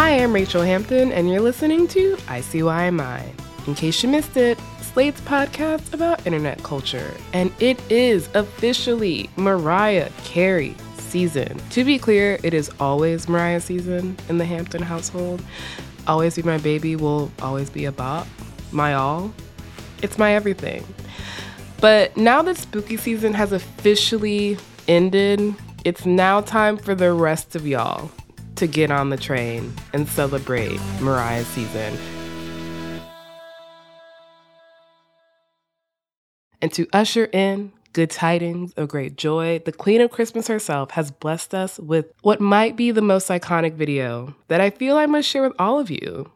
Hi, I'm Rachel Hampton, and you're listening to ICYMI. In case you missed it, Slate's podcast about internet culture, and it is officially Mariah Carey season. To be clear, it is always Mariah season in the Hampton household. Always Be My Baby will always be a bop, my all. It's my everything. But now that spooky season has officially ended, it's now time for the rest of y'all to get on the train and celebrate Mariah's season. And to usher in good tidings of great joy, the Queen of Christmas herself has blessed us with what might be the most iconic video that I feel I must share with all of you.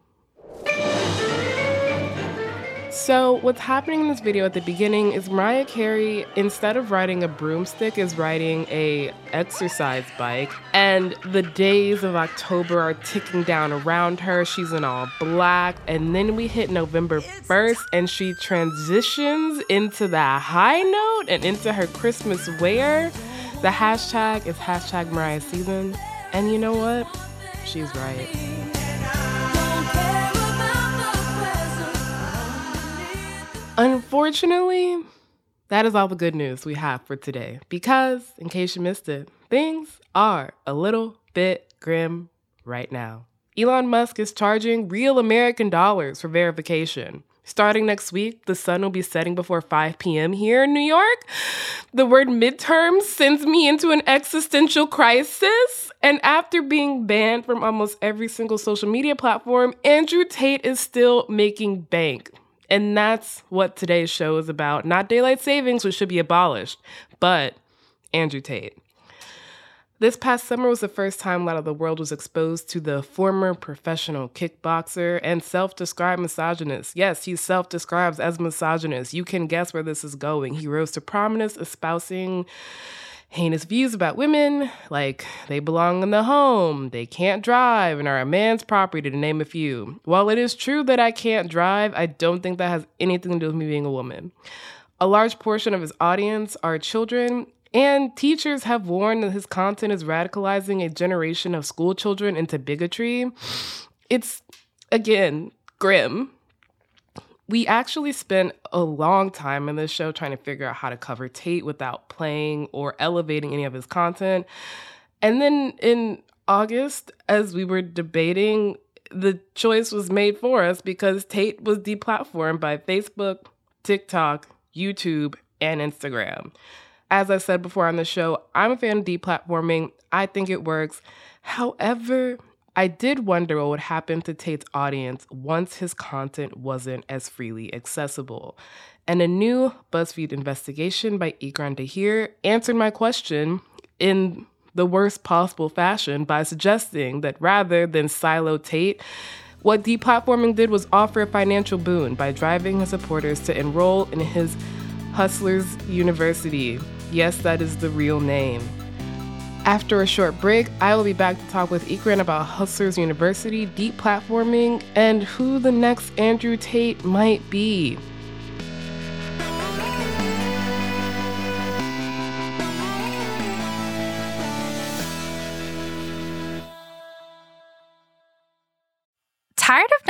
So, what's happening in this video at the beginning is Mariah Carey, instead of riding a broomstick, is riding a exercise bike, and the days of October are ticking down around her. She's in all black, and then we hit November 1st, and she transitions into that high note and into her Christmas wear. The hashtag is hashtag Mariah season, and you know what? She's right. Unfortunately, that is all the good news we have for today. Because, in case you missed it, things are a little bit grim right now. Elon Musk is charging real American dollars for verification. Starting next week, the sun will be setting before 5 p.m. here in New York. The word midterms sends me into an existential crisis. And after being banned from almost every single social media platform, Andrew Tate is still making bank. And that's what today's show is about. Not daylight savings, which should be abolished, but Andrew Tate. This past summer was the first time a lot of the world was exposed to the former professional kickboxer and self described misogynist. Yes, he self describes as misogynist. You can guess where this is going. He rose to prominence espousing heinous views about women, like they belong in the home, they can't drive, and are a man's property, to name a few. While it is true that I can't drive, I don't think that has anything to do with me being a woman. A large portion of his audience are children, and teachers have warned that his content is radicalizing a generation of school children into bigotry. It's, again, grim we actually spent a long time in this show trying to figure out how to cover Tate without playing or elevating any of his content. And then in August, as we were debating, the choice was made for us because Tate was deplatformed by Facebook, TikTok, YouTube, and Instagram. As I said before on the show, I'm a fan of deplatforming. I think it works. However, I did wonder what would happen to Tate's audience once his content wasn't as freely accessible. And a new BuzzFeed investigation by Ikran Dahir answered my question in the worst possible fashion by suggesting that rather than silo Tate, what deplatforming did was offer a financial boon by driving his supporters to enroll in his Hustlers University. Yes, that is the real name. After a short break, I will be back to talk with Ikran about Hustlers University, deplatforming, and who the next Andrew Tate might be.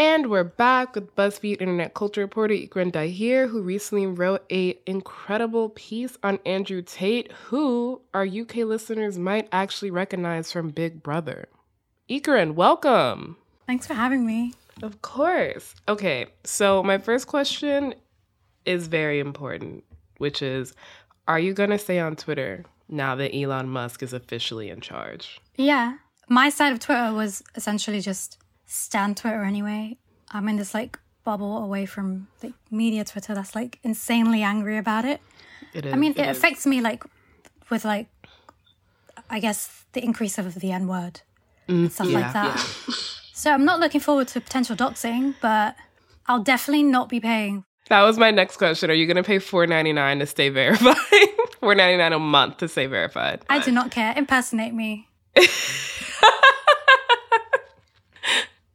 And we're back with BuzzFeed Internet Culture reporter Ikran Dahir, who recently wrote a incredible piece on Andrew Tate, who our UK listeners might actually recognize from Big Brother. Ikran, welcome. Thanks for having me. Of course. Okay, so my first question is very important, which is Are you going to stay on Twitter now that Elon Musk is officially in charge? Yeah. My side of Twitter was essentially just stand Twitter anyway. I'm in this like bubble away from like media Twitter that's like insanely angry about it. It is. I mean, it affects me like with like, I guess the increase of the N word and stuff Mm, yeah, like that. So I'm not looking forward to potential doxing, but I'll definitely not be paying. That was my next question. Are you going to pay four ninety nine to stay verified? four ninety nine a month to stay verified. I do not care. Impersonate me.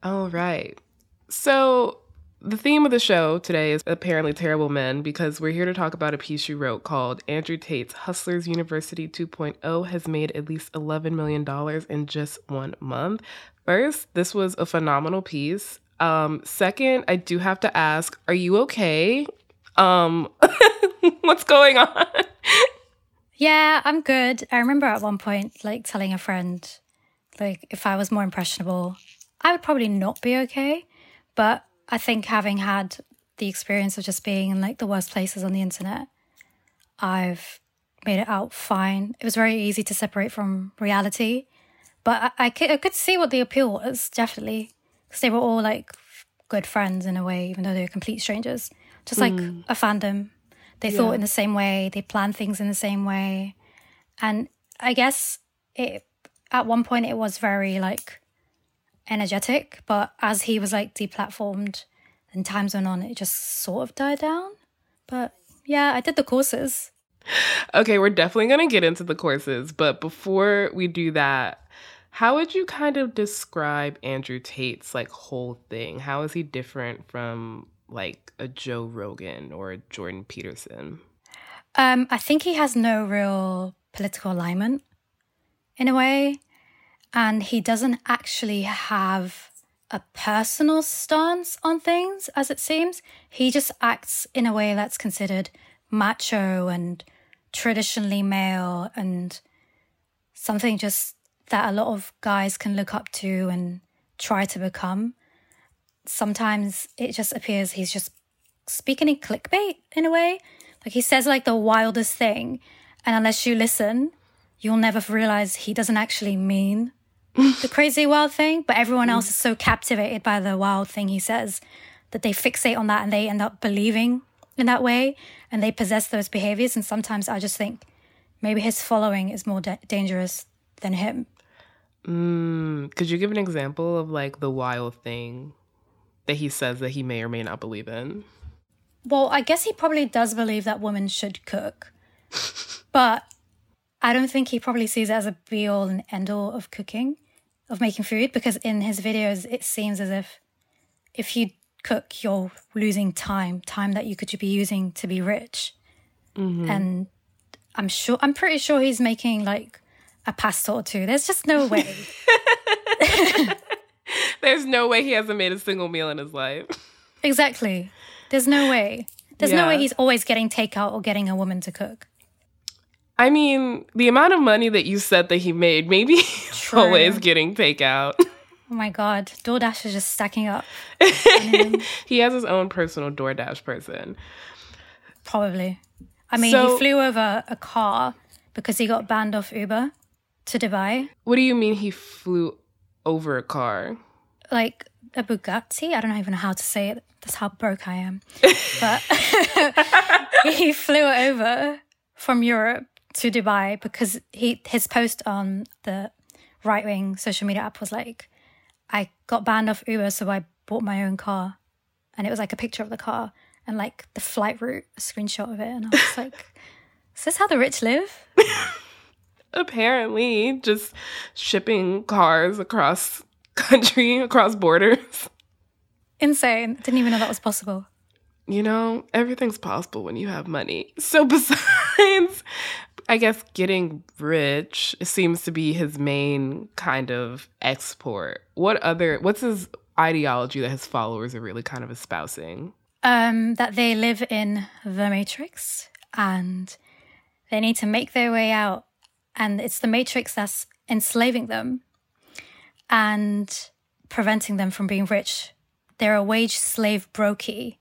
All right. So the theme of the show today is apparently terrible men because we're here to talk about a piece you wrote called Andrew Tate's Hustlers University 2.0 has made at least $11 million in just one month. First, this was a phenomenal piece. Um, second, I do have to ask, are you okay? Um, what's going on? Yeah, I'm good. I remember at one point, like, telling a friend, like, if I was more impressionable, I would probably not be okay. But I think having had the experience of just being in, like, the worst places on the internet, I've made it out fine. It was very easy to separate from reality. But I, I, could, I could see what the appeal was, definitely. Because they were all, like, good friends in a way, even though they were complete strangers. Just like hmm. a fandom. They thought in the same way, they planned things in the same way. And I guess it at one point it was very like energetic, but as he was like deplatformed and times went on, it just sort of died down. But yeah, I did the courses. Okay, we're definitely going to get into the courses, but before we do that, how would you kind of describe Andrew Tate's like whole thing? How is he different from like a Joe Rogan or a Jordan Peterson? Um, I think he has no real political alignment in a way, and he doesn't actually have a personal stance on things, as it seems. He just acts in a way that's considered macho and traditionally male and something just that a lot of guys can look up to and try to become. Sometimes it just appears he's just speaking in clickbait in a way. Like he says like the wildest thing, and unless you listen, you'll never realize he doesn't actually mean the crazy wild thing. But everyone else is so captivated by the wild thing he says that they fixate on that and they end up believing in that way and they possess those behaviors. And sometimes I just think maybe his following is more da- dangerous than him. Mm, could you give an example of like the wild thing that he says that he may or may not believe in? Well, I guess he probably does believe that women should cook, but I don't think he probably sees it as a be all and end all of cooking, of making food, because in his videos, it seems as if if you cook, you're losing time, time that you could be using to be rich. Mm-hmm. And I'm sure, I'm pretty sure he's making like a pasta or two. There's just no way. There's no way he hasn't made a single meal in his life. exactly. There's no way. There's no way he's always getting takeout or getting a woman to cook. I mean, the amount of money that you said that he made, maybe he's always getting takeout. Oh my God. DoorDash is just stacking up. he has his own personal DoorDash person. Probably. I mean, So- he flew over a car because he got banned off Uber to Dubai. What do you mean he flew over a car? Like a Bugatti. I don't even know how to say it. That's how broke I am. But he flew over from Europe to Dubai because he his post on the right wing social media app was like, I got banned off Uber, so I bought my own car. And it was like a picture of the car and like the flight route, a screenshot of it. And I was like, is this how the rich live? Apparently, just shipping cars across country, across borders. Insane. Didn't even know that was possible. You know, everything's possible when you have money. So, besides, I guess, getting rich seems to be his main kind of export. What other, what's his ideology that his followers are really kind of espousing? Um, that they live in the Matrix and they need to make their way out. And it's the Matrix that's enslaving them and preventing them from being rich. They're a wage slave brokey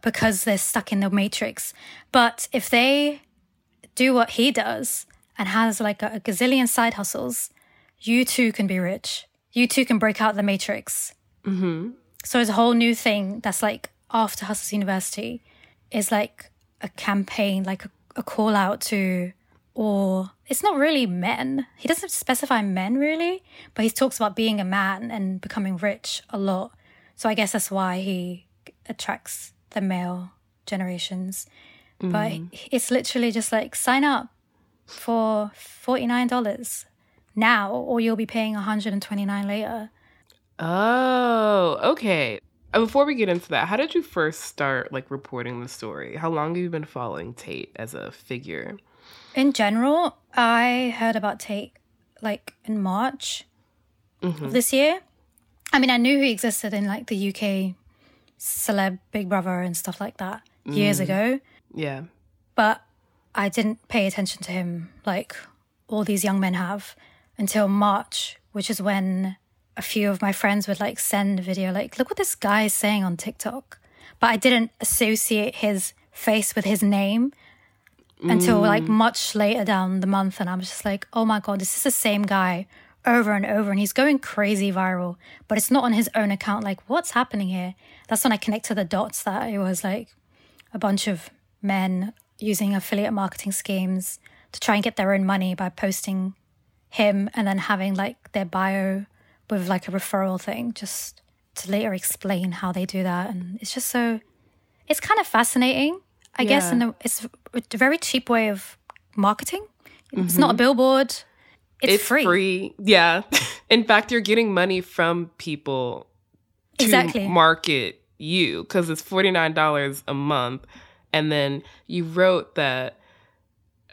because they're stuck in the matrix. But if they do what he does and has like a, a gazillion side hustles, you too can be rich. You too can break out the matrix. Mm-hmm. So it's a whole new thing that's like after Hustlers University is like a campaign, like a, a call out to, or it's not really men. He doesn't specify men really, but he talks about being a man and becoming rich a lot. So I guess that's why he attracts the male generations. Mm. But it's literally just like sign up for $49 now or you'll be paying 129 later. Oh, okay. Before we get into that, how did you first start like reporting the story? How long have you been following Tate as a figure? In general, I heard about Tate like in March mm-hmm. of this year. I mean, I knew he existed in like the UK celeb Big Brother and stuff like that years mm. ago. Yeah. But I didn't pay attention to him like all these young men have until March, which is when a few of my friends would like send a video like, look what this guy is saying on TikTok. But I didn't associate his face with his name until mm. like much later down the month. And I was just like, oh my God, this is the same guy over and over and he's going crazy viral, but it's not on his own account. Like, what's happening here? That's when I connected the dots that it was like a bunch of men using affiliate marketing schemes to try and get their own money by posting him and then having like their bio with like a referral thing just to later explain how they do that. And it's just so, it's kind of fascinating, I yeah. guess. And it's a very cheap way of marketing. It's mm-hmm. not a billboard it's, it's free. free. Yeah. In fact, you're getting money from people to exactly. market you because it's $49 a month. And then you wrote that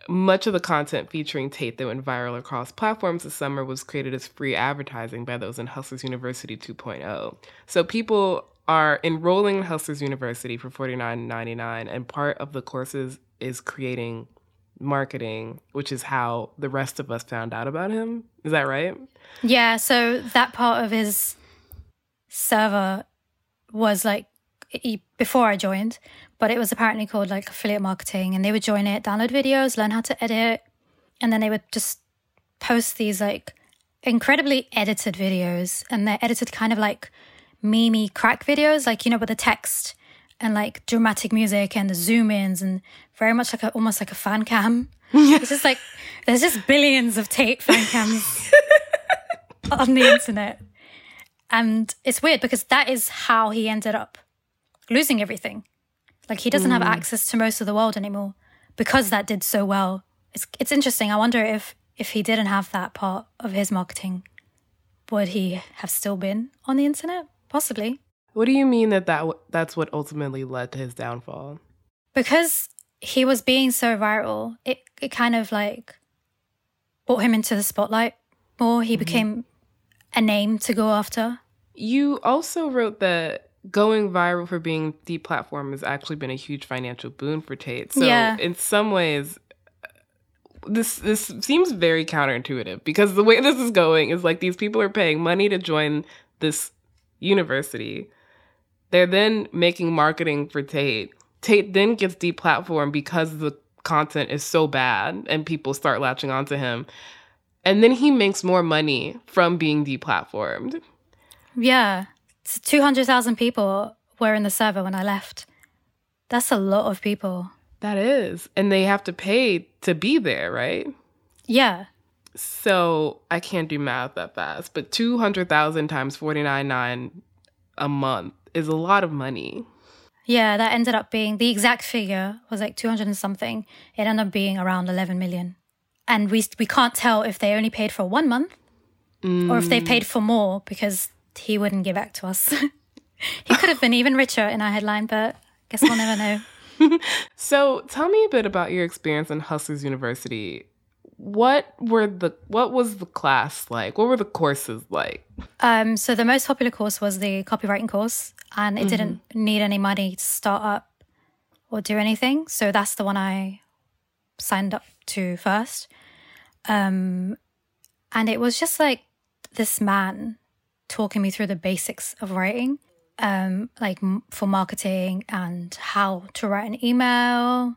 much of the content featuring Tate that went viral across platforms this summer was created as free advertising by those in Hustlers University 2.0. So people are enrolling in Hustlers University for $49.99, and part of the courses is creating marketing, which is how the rest of us found out about him. Is that right? Yeah. So that part of his server was like before I joined, but it was apparently called like affiliate marketing, and they would join it, download videos, learn how to edit, and then they would just post these like incredibly edited videos, and they're edited kind of like mimi crack videos, like you know with the text and like dramatic music and the zoom ins and very much like a, almost like a fan cam. It's just like there's just billions of Tate fan cams on the internet. And it's weird because that is how he ended up losing everything. Like he doesn't mm. have access to most of the world anymore because that did so well. It's it's interesting. I wonder if if he didn't have that part of his marketing, would he have still been on the internet? Possibly. What do you mean that, that that's what ultimately led to his downfall? Because he was being so viral, it, it kind of like brought him into the spotlight more. He mm-hmm. became a name to go after. You also wrote that going viral for being deplatformed has actually been a huge financial boon for Tate. So yeah. in some ways, this this seems very counterintuitive because the way this is going is like these people are paying money to join this university they're then making marketing for Tate. Tate then gets deplatformed because the content is so bad and people start latching onto him. And then he makes more money from being deplatformed. Yeah. 200,000 people were in the server when I left. That's a lot of people. That is. And they have to pay to be there, right? Yeah. So I can't do math that fast, but 200,000 times 49.9 a month is a lot of money. Yeah, that ended up being the exact figure was like 200 and something. It ended up being around 11 million. And we we can't tell if they only paid for one month or if they mm. paid for more because he wouldn't give back to us. he could have been even richer in our headline, but I guess we'll never know. So tell me a bit about your experience in Hustlers University. What were the what was the class like? What were the courses like? Um, so the most popular course was the copywriting course, and it didn't need any money to start up or do anything. So that's the one I signed up to first. Um, and it was just like this man talking me through the basics of writing, um, like m- for marketing and how to write an email.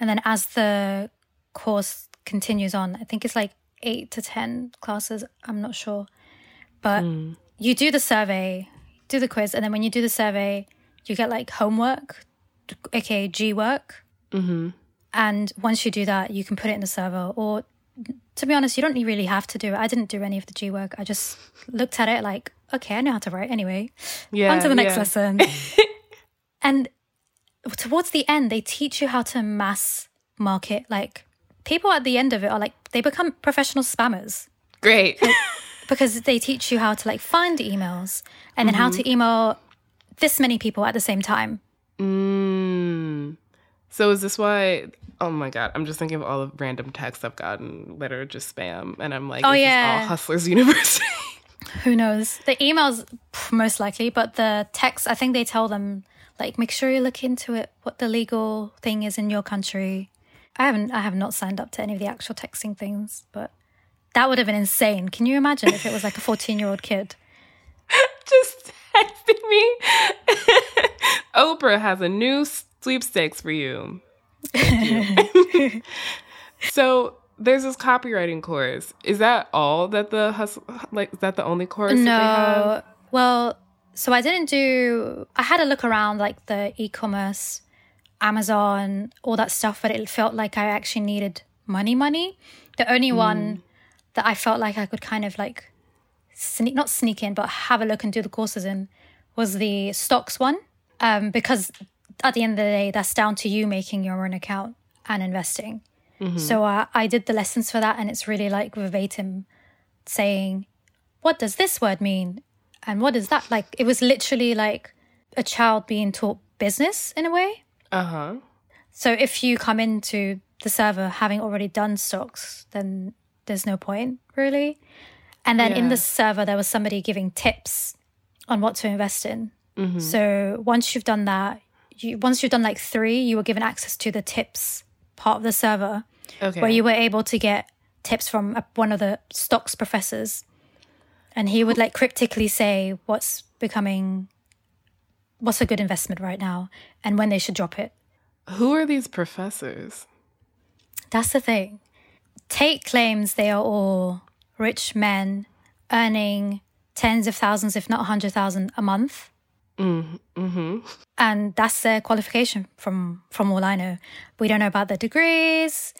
And then as the course continues on, I think it's like eight to 10 classes, I'm not sure. But you do the survey, do the quiz, and then when you do the survey, you get like homework, aka G work. And once you do that, you can put it in the server. Or to be honest, you don't really have to do it. I didn't do any of the G work. I just looked at it like, okay, I know how to write anyway. Yeah. On to the next yeah. lesson. and towards the end, they teach you how to mass market. Like people at the end of it are like, they become professional spammers Great. because they teach you how to like find emails and then how to email this many people at the same time. Mm. So is this why? Oh my god! I'm just thinking of all the random texts I've gotten that are just spam, and I'm like, Oh, yeah. all Hustlers University. Who knows? The emails most likely, but the texts. I think they tell them like make sure you look into it, what the legal thing is in your country. I haven't, I have not signed up to any of the actual texting things, but that would have been insane. Can you imagine if it was like a 14 year old kid? just texting me. Oprah has a new sweepstakes for you. You. so there's this copywriting course. Is that all that the hustle like? Is that the only course? No. Well, so I didn't do, I had a look around like the e commerce, Amazon, all that stuff, but it felt like I actually needed money, money. The only one that I felt like I could kind of like sneak, not sneak in, but have a look and do the courses in was the stocks one. Um, because at the end of the day, that's down to you making your own account and investing. So uh, I did the lessons for that, and it's really like verbatim saying, What does this word mean? And what is that? Like, it was literally like a child being taught business in a way. Uh huh. So if you come into the server having already done stocks, then there's no point really. And then in the server, there was somebody giving tips on what to invest in. So once you've done that, you once you've done like three, you were given access to the tips part of the server, Okay. where you were able to get tips from a, one of the stocks professors, and he would like cryptically say what's becoming, what's a good investment right now, and when they should drop it. Who are these professors? That's the thing. Tate claims they are all rich men earning tens of thousands, if not a hundred thousand a month. Mm-hmm. And that's their qualification from from all I know. We don't know about their degrees.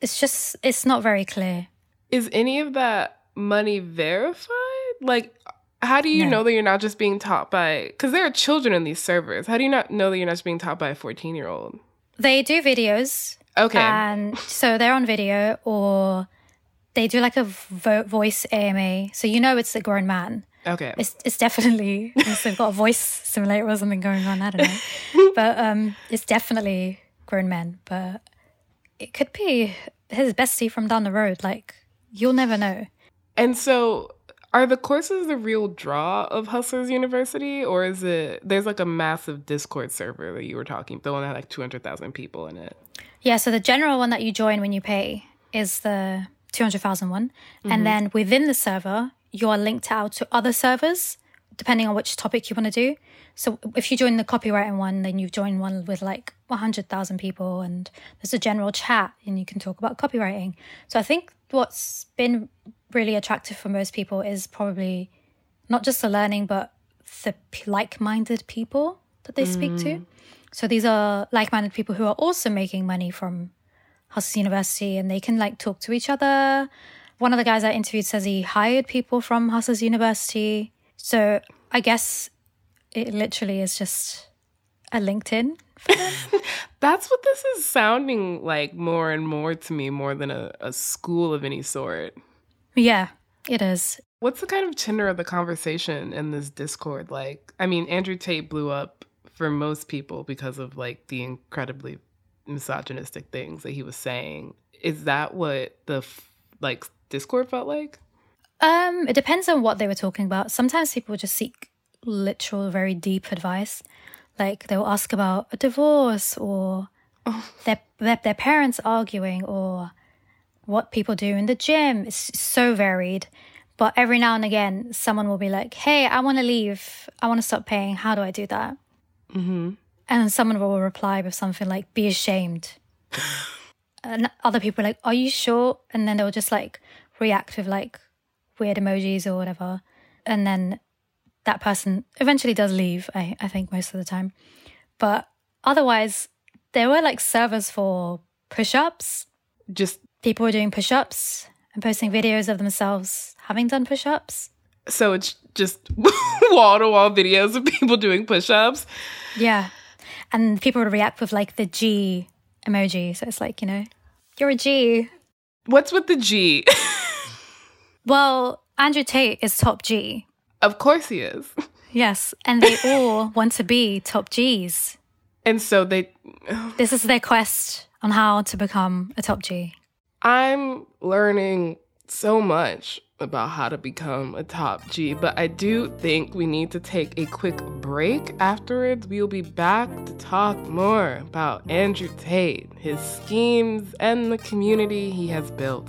It's just it's not very clear. Is any of that money verified? Like, how do you No. know that you're not just being taught by? Because there are children in these servers. How do you not know that you're not just being taught by a 14 year old? They do videos. Okay. And so they're on video or they do like a vo- voice AMA. So you know it's a grown man. Okay. It's it's definitely unless they've got a voice simulator or something going on. I don't know, but um, it's definitely grown men. But it could be his bestie from down the road. Like you'll never know. And so, are the courses the real draw of Hustlers University, or is it there's like a massive Discord server that you were talking, the one that had like 200,000 people in it? Yeah. So the general one that you join when you pay is the two hundred thousand one, and then within the server you are linked out to other servers depending on which topic you want to do. So if you join the copywriting one, then you join one with like 100,000 people and there's a general chat and you can talk about copywriting. So I think what's been really attractive for most people is probably not just the learning, but the like-minded people that they speak to. Mm. So these are like-minded people who are also making money from Hustle University and they can like talk to each other. One of the guys I interviewed says he hired people from Hustlers University. So I guess it literally is just a LinkedIn. That's what this is sounding like more and more to me, more than a, a school of any sort. Yeah, it is. What's the kind of tenor of the conversation in this Discord like? I mean, Andrew Tate blew up for most people because of like the incredibly misogynistic things that he was saying. Is that what the like Discord felt like? Um, it depends on what they were talking about. Sometimes people just seek literal, very deep advice. Like they'll ask about a divorce or oh. their, their their parents arguing or what people do in the gym. It's so varied. But every now and again, someone will be like, "Hey, I want to leave. I want to stop paying. How do I do that?" Mm-hmm. And someone will reply with something like, "Be ashamed." and other people are like, "Are you sure?" And then they'll just like react with like weird emojis or whatever. And then that person eventually does leave, I, I think, most of the time. But otherwise, there were like servers for push ups. Just people were doing push ups and posting videos of themselves having done push ups. So it's just wall to wall videos of people doing push ups. Yeah. And people would react with like the G emoji. So it's like, you know, you're a G. What's with the G? well, Andrew Tate is top G. Of course he is. Yes. And they all want to be top Gs. And so they. this is their quest on how to become a top G. I'm learning so much about how to become a top G, but I do think we need to take a quick break. Afterwards, we will be back to talk more about Andrew Tate, his schemes, and the community he has built.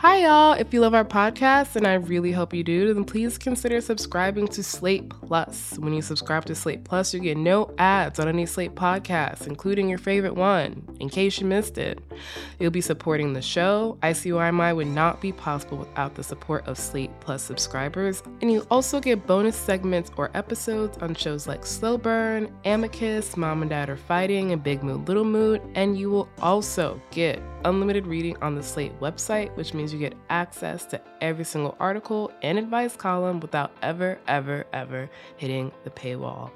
Hi, y'all. If you love our podcast, and I really hope you do, then please consider subscribing to Slate Plus. When you subscribe to Slate Plus, you get no ads on any Slate podcasts, including your favorite one, in case you missed it. You'll be supporting the show. ICYMI would not be possible without the support of Slate Plus subscribers. And you also get bonus segments or episodes on shows like Slow Burn, Amicus, Mom and Dad Are Fighting, and Big Mood, Little Mood. And you will also get unlimited reading on the Slate website, which means you get access to every single article and advice column without ever, ever, ever hitting the paywall.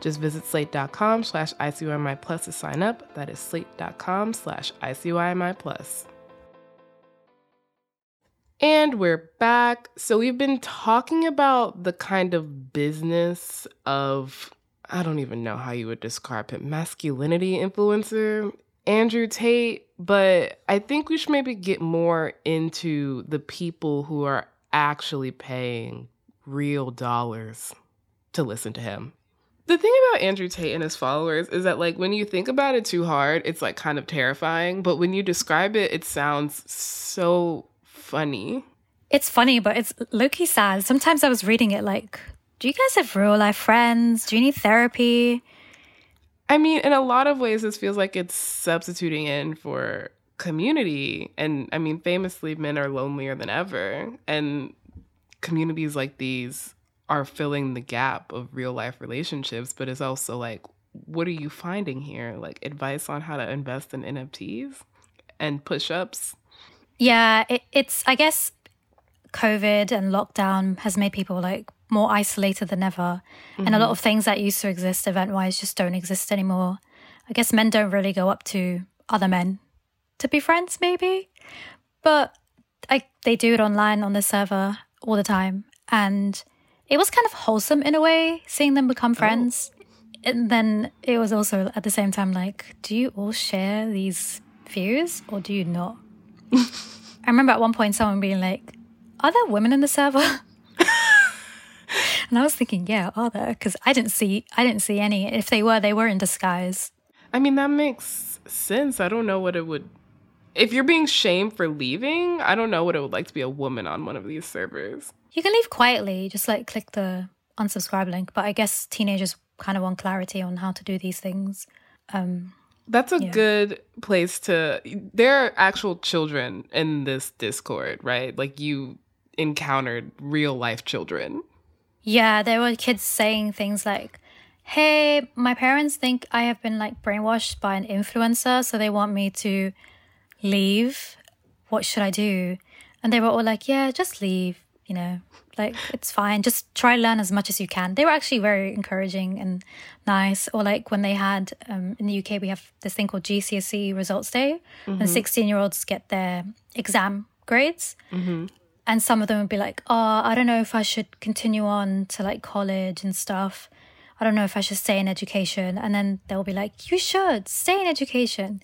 Just visit slate.com slash ICYMI plus to sign up. That is slate.com slash ICYMI plus. And we're back. So we've been talking about the kind of business of I don't even know how you would describe it, masculinity influencer. Andrew Tate, but I think we should maybe get more into the people who are actually paying real dollars to listen to him. The thing about Andrew Tate and his followers is that, like, when you think about it too hard, it's like kind of terrifying. But when you describe it, it sounds so funny. It's funny, but it's lowkey sad. Sometimes I was reading it like, do you guys have real life friends? Do you need therapy? I mean, in a lot of ways, this feels like it's substituting in for community. And I mean, famously, men are lonelier than ever. And communities like these are filling the gap of real life relationships, but it's also like, what are you finding here? Like advice on how to invest in NFTs and push ups? Yeah, it, it's, I guess, COVID and lockdown has made people like more isolated than ever. Mm-hmm. And a lot of things that used to exist event wise just don't exist anymore. I guess men don't really go up to other men to be friends, maybe. But I, they do it online on the server all the time. And it was kind of wholesome in a way, seeing them become oh. friends. Oh. And then it was also at the same time like, do you all share these views or do you not? I remember at one point someone being like, Are there women in the server? and I was thinking, yeah, are there? Because I didn't see I didn't see any. If they were, they were in disguise. I mean, that makes sense. I don't know what it would if you're being shamed for leaving, I don't know what it would like to be a woman on one of these servers. You can leave quietly, just like click the unsubscribe link. But I guess teenagers kind of want clarity on how to do these things. Um, That's a yeah. good place to. There are actual children in this Discord, right? Like you encountered real life children. Yeah, there were kids saying things like, Hey, my parents think I have been like brainwashed by an influencer, so they want me to leave. What should I do? And they were all like, Yeah, just leave, you know, like it's fine just try learn as much as you can they were actually very encouraging and nice or like when they had um, in the uk we have this thing called gcse results day mm-hmm. and 16 year olds get their exam grades mm-hmm. And some of them would be like oh i don't know if i should continue on to like college and stuff. I don't know if i should stay in education. And then they'll be like you should stay in education.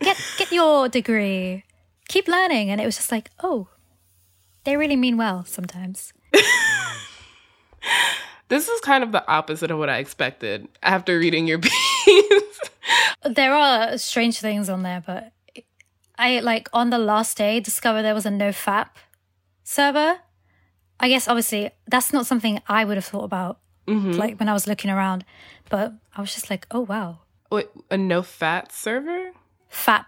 Get get your degree. Keep learning. And it was just like oh they really mean well sometimes. this is kind of the opposite of what I expected after reading your piece. there are strange things on there, but I like on the last day discovered there was a no fap server. I guess obviously that's not something I would have thought about mm-hmm. like when I was looking around, but I was just like, oh wow. Wait, a no fat server? Fap.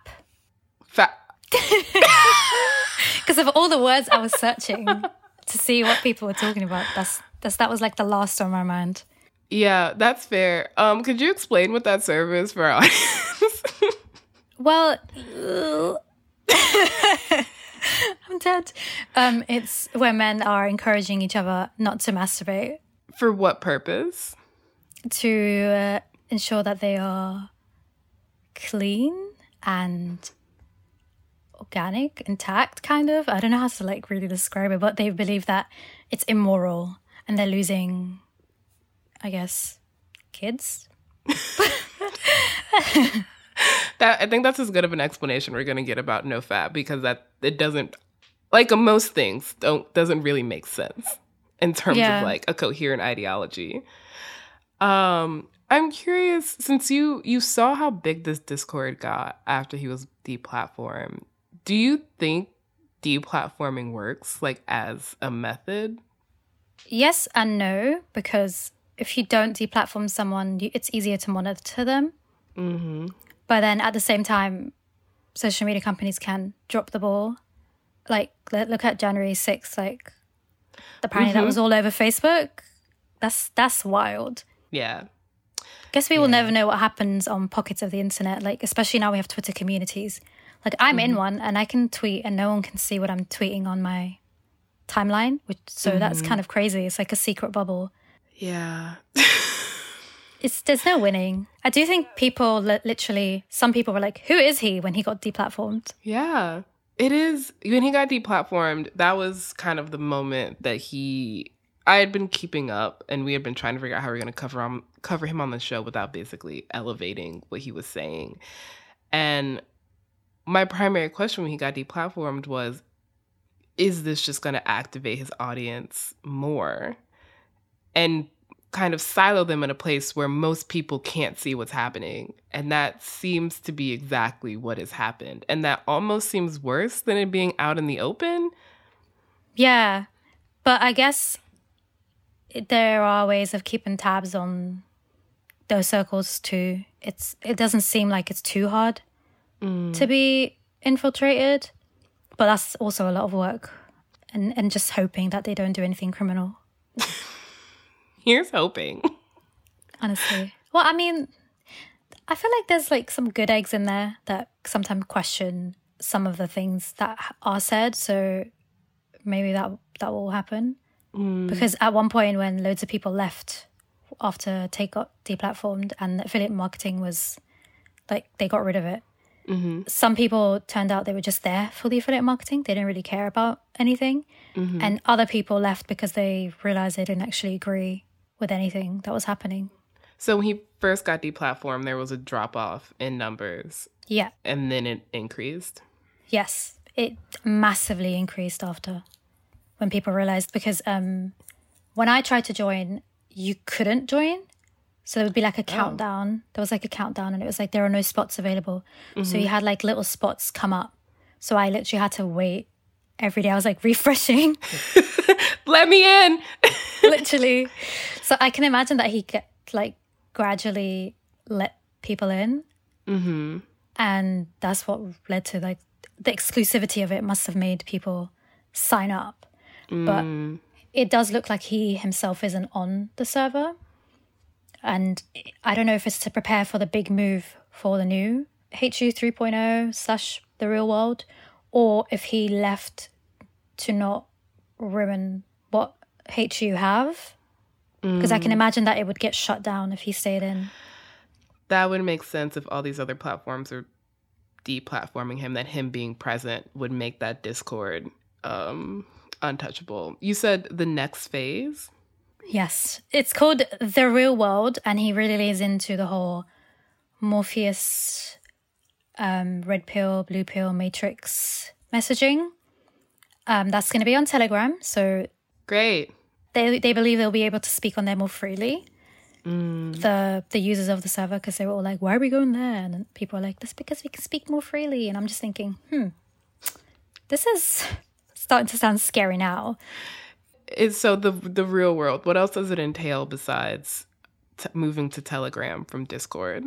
Fap. Because of all the words I was searching to see what people were talking about, that's, that's that was like the last on my mind. Yeah, that's fair. Um, could you explain what that server is for our audience? well, I'm dead. Um, it's where men are encouraging each other not to masturbate. For what purpose? To uh, ensure that they are clean and organic, intact, kind of. I don't know how to like really describe it, but they believe that it's immoral and they're losing, I guess, kids. that I think that's as good of an explanation we're gonna get about no fat because that it doesn't like most things don't doesn't really make sense in terms yeah. of like a coherent ideology. Um, I'm curious since you you saw how big this Discord got after he was deplatformed. Do you think deplatforming works like as a method? Yes and no, because if you don't deplatform someone, it's easier to monitor them. Mm-hmm. But then at the same time, social media companies can drop the ball. Like, look at January 6th, like, apparently mm-hmm. that was all over Facebook. That's that's wild. Yeah. Guess we will never know what happens on pockets of the internet, like especially now we have Twitter communities. Like I'm mm-hmm. in one and I can tweet and no one can see what I'm tweeting on my timeline, which so mm-hmm. that's kind of crazy. It's like a secret bubble. Yeah. it's there's no winning. I do think people li- literally some people were like, "Who is he?" when he got deplatformed. Yeah. It is when he got deplatformed, that was kind of the moment that he I had been keeping up and we had been trying to figure out how we are going to cover him cover him on the show without basically elevating what he was saying. And my primary question when he got deplatformed was is this just going to activate his audience more and kind of silo them in a place where most people can't see what's happening and that seems to be exactly what has happened and that almost seems worse than it being out in the open yeah but i guess there are ways of keeping tabs on those circles too it's it doesn't seem like it's too hard mm. to be infiltrated. But that's also a lot of work and, and just hoping that they don't do anything criminal. Here's hoping. Honestly. Well, I mean, I feel like there's like some good eggs in there that sometimes question some of the things that are said. So maybe that that will happen. Mm. Because at one point, when loads of people left after Tate got deplatformed and affiliate marketing was like they got rid of it, mm-hmm. some people turned out they were just there for the affiliate marketing. They didn't really care about anything. Mm-hmm. And other people left because they realized they didn't actually agree with anything that was happening. So when he first got deplatformed, there was a drop off in numbers, Yeah. and then it increased. Yes, it massively increased after when people realized because um, when I tried to join, you couldn't join. So there would be like a countdown. There was like a countdown, and it was like there are no spots available. So you had like little spots come up. So I literally had to wait every day. I was like refreshing, Let me in. literally. So I can imagine that he kept like gradually let people in. Mm-hmm. And that's what led to like the exclusivity of it must have made people sign up. But it does look like he himself isn't on the server. And I don't know if it's to prepare for the big move for the new HU 3.0 slash the real world, or if he left to not ruin what HU have. Because I can imagine that it would get shut down if he stayed in. That would make sense if all these other platforms are deplatforming him, that him being present would make that Discord um, untouchable. You said the next phase? Yes, it's called The Real World, and he really lays into the whole Morpheus, um, red pill, blue pill, matrix messaging. Um, that's going to be on Telegram, so Great. They they believe they'll be able to speak on there more freely. The the users of the server because they were all like, "Why are we going there?" And people are like, "That's because we can speak more freely." And I'm just thinking, hmm, this is starting to sound scary now. It's so the the real world. What else does it entail besides t- moving to Telegram from Discord?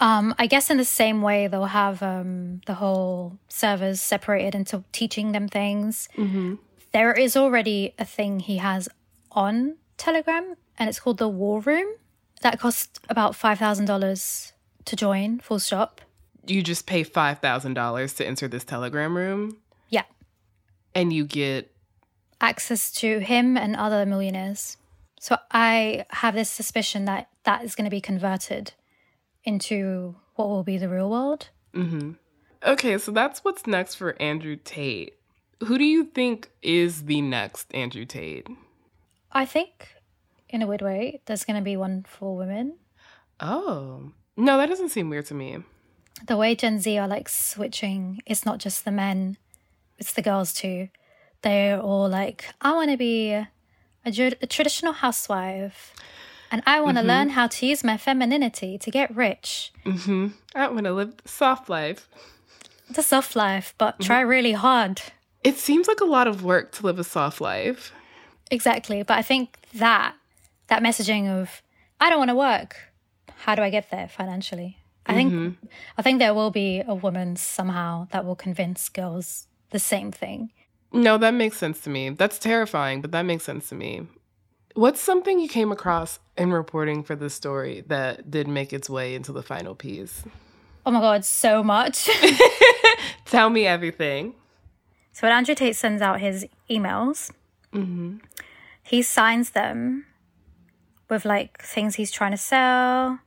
Um, I guess in the same way they'll have um, the whole servers separated into teaching them things. There is already a thing he has on Telegram, and it's called the War Room. That costs about five thousand dollars to join. Full stop. You just pay five thousand dollars to enter this Telegram room, Yeah, and you get access to him and other millionaires. So I have this suspicion that that is going to be converted into what will be the real world. Mhm. okay. So that's what's next for Andrew Tate. Who do you think is the next Andrew Tate? I think, in a weird way, there's going to be one for women. Oh no, that doesn't seem weird to me. The way Gen Z are like switching, it's not just the men, it's the girls too. They're all like, I want to be a, a traditional housewife and I want to mm-hmm. learn how to use my femininity to get rich. Mm-hmm. I want to live the soft life. The soft life, but mm-hmm. try really hard. It seems like a lot of work to live a soft life. Exactly. But I think that, that messaging of, I don't want to work. How do I get there financially? I think, mm-hmm. I think there will be a woman somehow that will convince girls the same thing. No, that makes sense to me. That's terrifying, but that makes sense to me. What's something you came across in reporting for this story that did make its way into the final piece? Oh my God, so much. Tell me everything. So when Andrew Tate sends out his emails, Mm-hmm. he signs them with like things he's trying to sell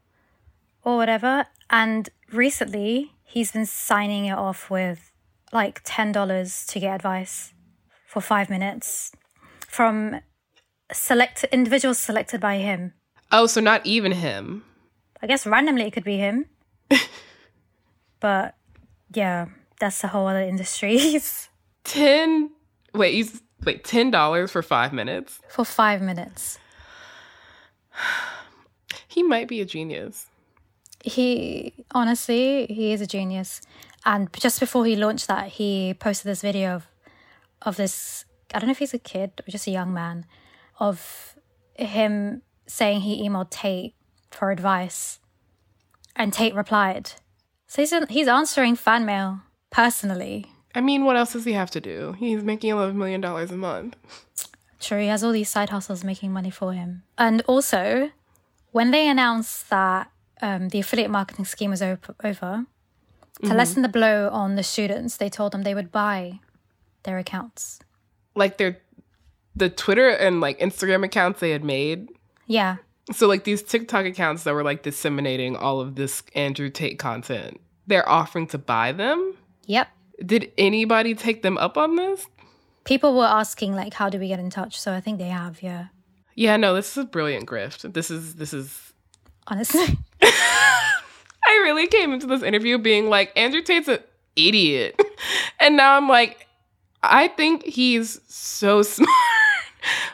or whatever. And recently, he's been signing it off with like ten dollars to get advice for five minutes from select individuals selected by him. Oh, so not even him. I guess randomly it could be him, but yeah, that's a whole other industry. Ten. Wait, you s- wait. Ten dollars for five minutes. for five minutes. He might be a genius. he honestly he is a genius and just before he launched that he posted this video of of this i don't know if he's a kid or just a young man of him saying he emailed tate for advice and tate replied so he's, he's answering fan mail personally I mean, what else does he have to do? He's making eleven million dollars a month. Sure, he has all these side hustles making money for him. And also, when they announced that um, the affiliate marketing scheme was op- over, to lessen the blow on the students, they told them they would buy their accounts. Like they're the Twitter and like Instagram accounts they had made. Yeah. So like these TikTok accounts that were like disseminating all of this Andrew Tate content, they're offering to buy them. Yep. Did anybody take them up on this? People were asking like how do we get in touch? So I think they have, yeah. Yeah, no, this is a brilliant grift. This is this is Honestly. I really came into this interview being like Andrew Tate's an idiot. And now I'm like I think he's so smart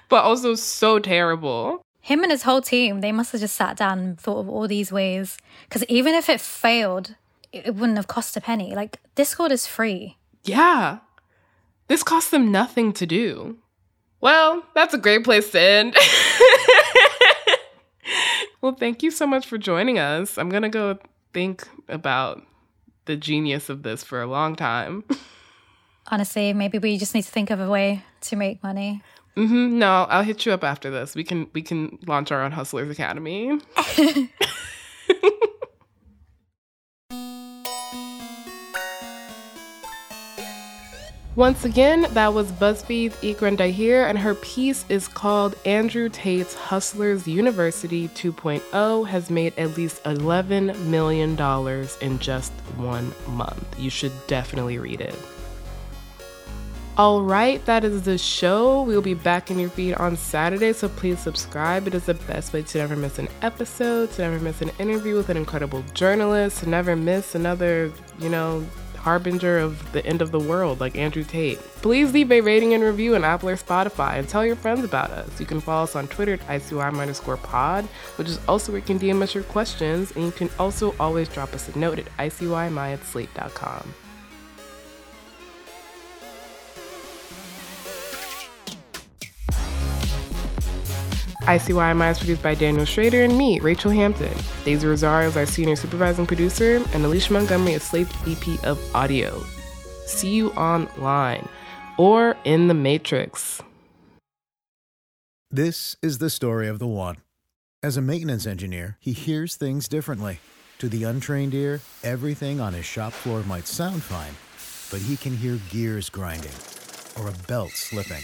but also so terrible. Him and his whole team, they must have just sat down and thought of all these ways. Because even if it failed, it wouldn't have cost a penny. Like, Discord is free. Yeah. This costs them nothing to do. Well, that's a great place to end. well, thank you so much for joining us. I'm going to go think about the genius of this for a long time. Honestly, maybe we just need to think of a way to make money. hmm No, I'll hit you up after this. We can we can launch our own Hustlers Academy. Once again, that was BuzzFeed's Ikran Dahir, and her piece is called Andrew Tate's Hustlers University 2.0 has made at least $11 million in just one month. You should definitely read it. All right, that is the show. We'll be back in your feed on Saturday, so please subscribe. It is the best way to never miss an episode, to never miss an interview with an incredible journalist, to never miss another, you know, harbinger of the end of the world like Andrew Tate. Please leave a rating and review on Apple or Spotify and tell your friends about us. You can follow us on Twitter at ICY underscore pod, which is also where you can DM us your questions, and you can also always drop us a note at ICYMI at slate.com. ICYMI is produced by Daniel Schrader and me, Rachel Hampton. Daisy Rosario is our senior supervising producer, and Alicia Montgomery is Slate's VP of Audio. See you online or in the Matrix. This is the story of the one. As a maintenance engineer, he hears things differently. To the untrained ear, everything on his shop floor might sound fine, but he can hear gears grinding or a belt slipping.